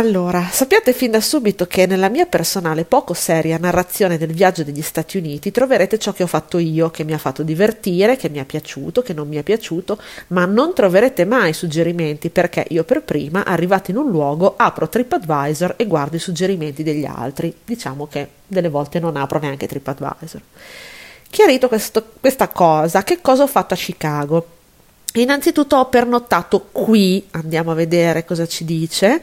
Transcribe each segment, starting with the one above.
Allora, sappiate fin da subito che nella mia personale poco seria narrazione del viaggio degli Stati Uniti troverete ciò che ho fatto io, che mi ha fatto divertire, che mi è piaciuto, che non mi è piaciuto, ma non troverete mai suggerimenti perché io per prima, arrivato in un luogo, apro TripAdvisor e guardo i suggerimenti degli altri. Diciamo che delle volte non apro neanche TripAdvisor. Chiarito questo, questa cosa, che cosa ho fatto a Chicago? Innanzitutto ho pernottato qui, andiamo a vedere cosa ci dice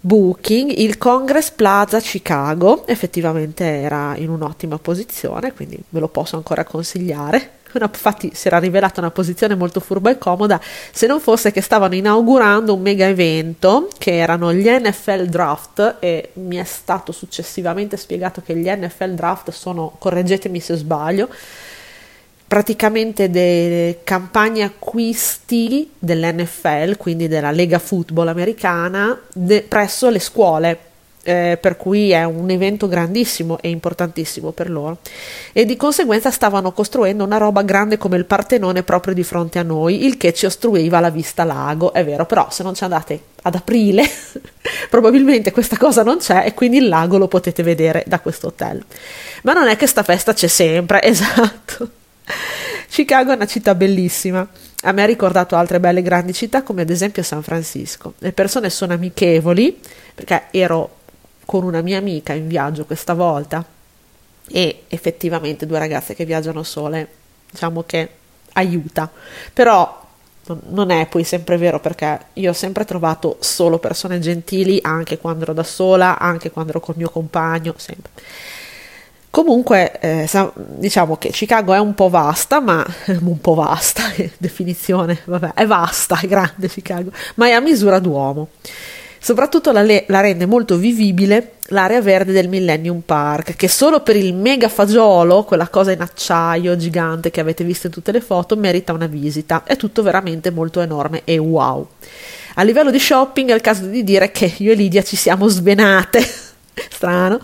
Booking, il Congress Plaza Chicago, effettivamente era in un'ottima posizione, quindi ve lo posso ancora consigliare. Una, infatti si era rivelata una posizione molto furba e comoda se non fosse che stavano inaugurando un mega evento che erano gli NFL Draft e mi è stato successivamente spiegato che gli NFL Draft sono, correggetemi se sbaglio, praticamente delle campagne acquisti dell'NFL, quindi della Lega Football americana, de- presso le scuole. Eh, per cui è un evento grandissimo e importantissimo per loro e di conseguenza stavano costruendo una roba grande come il Partenone proprio di fronte a noi, il che ci ostruiva la vista lago, è vero, però se non ci andate ad aprile probabilmente questa cosa non c'è e quindi il lago lo potete vedere da questo hotel. Ma non è che sta festa c'è sempre, esatto. Chicago è una città bellissima. A me ha ricordato altre belle grandi città come ad esempio San Francisco. Le persone sono amichevoli perché ero con una mia amica in viaggio questa volta e effettivamente due ragazze che viaggiano sole, diciamo che aiuta. Però non è poi sempre vero perché io ho sempre trovato solo persone gentili anche quando ero da sola, anche quando ero col mio compagno, sempre. Comunque, eh, diciamo che Chicago è un po' vasta, ma un po' vasta, definizione, vabbè, è vasta, è grande Chicago, ma è a misura d'uomo. Soprattutto la, le- la, rende molto vivibile l'area verde del Millennium Park, che solo per il mega fagiolo, quella cosa in acciaio gigante che avete visto in tutte le foto, merita una visita. È tutto veramente molto enorme e wow. A livello di shopping è il caso di dire che io e Lidia ci siamo svenate strano,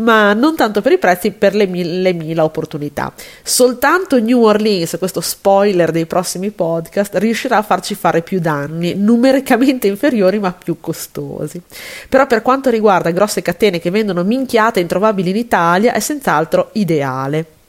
ma non tanto per i prezzi, per le mille, mila opportunità. Soltanto New Orleans, questo spoiler dei prossimi podcast, riuscirà a farci fare più danni, numericamente inferiori ma più costosi. Però per quanto riguarda grosse catene che vendono minchiate introvabili in Italia, è senz'altro ideale.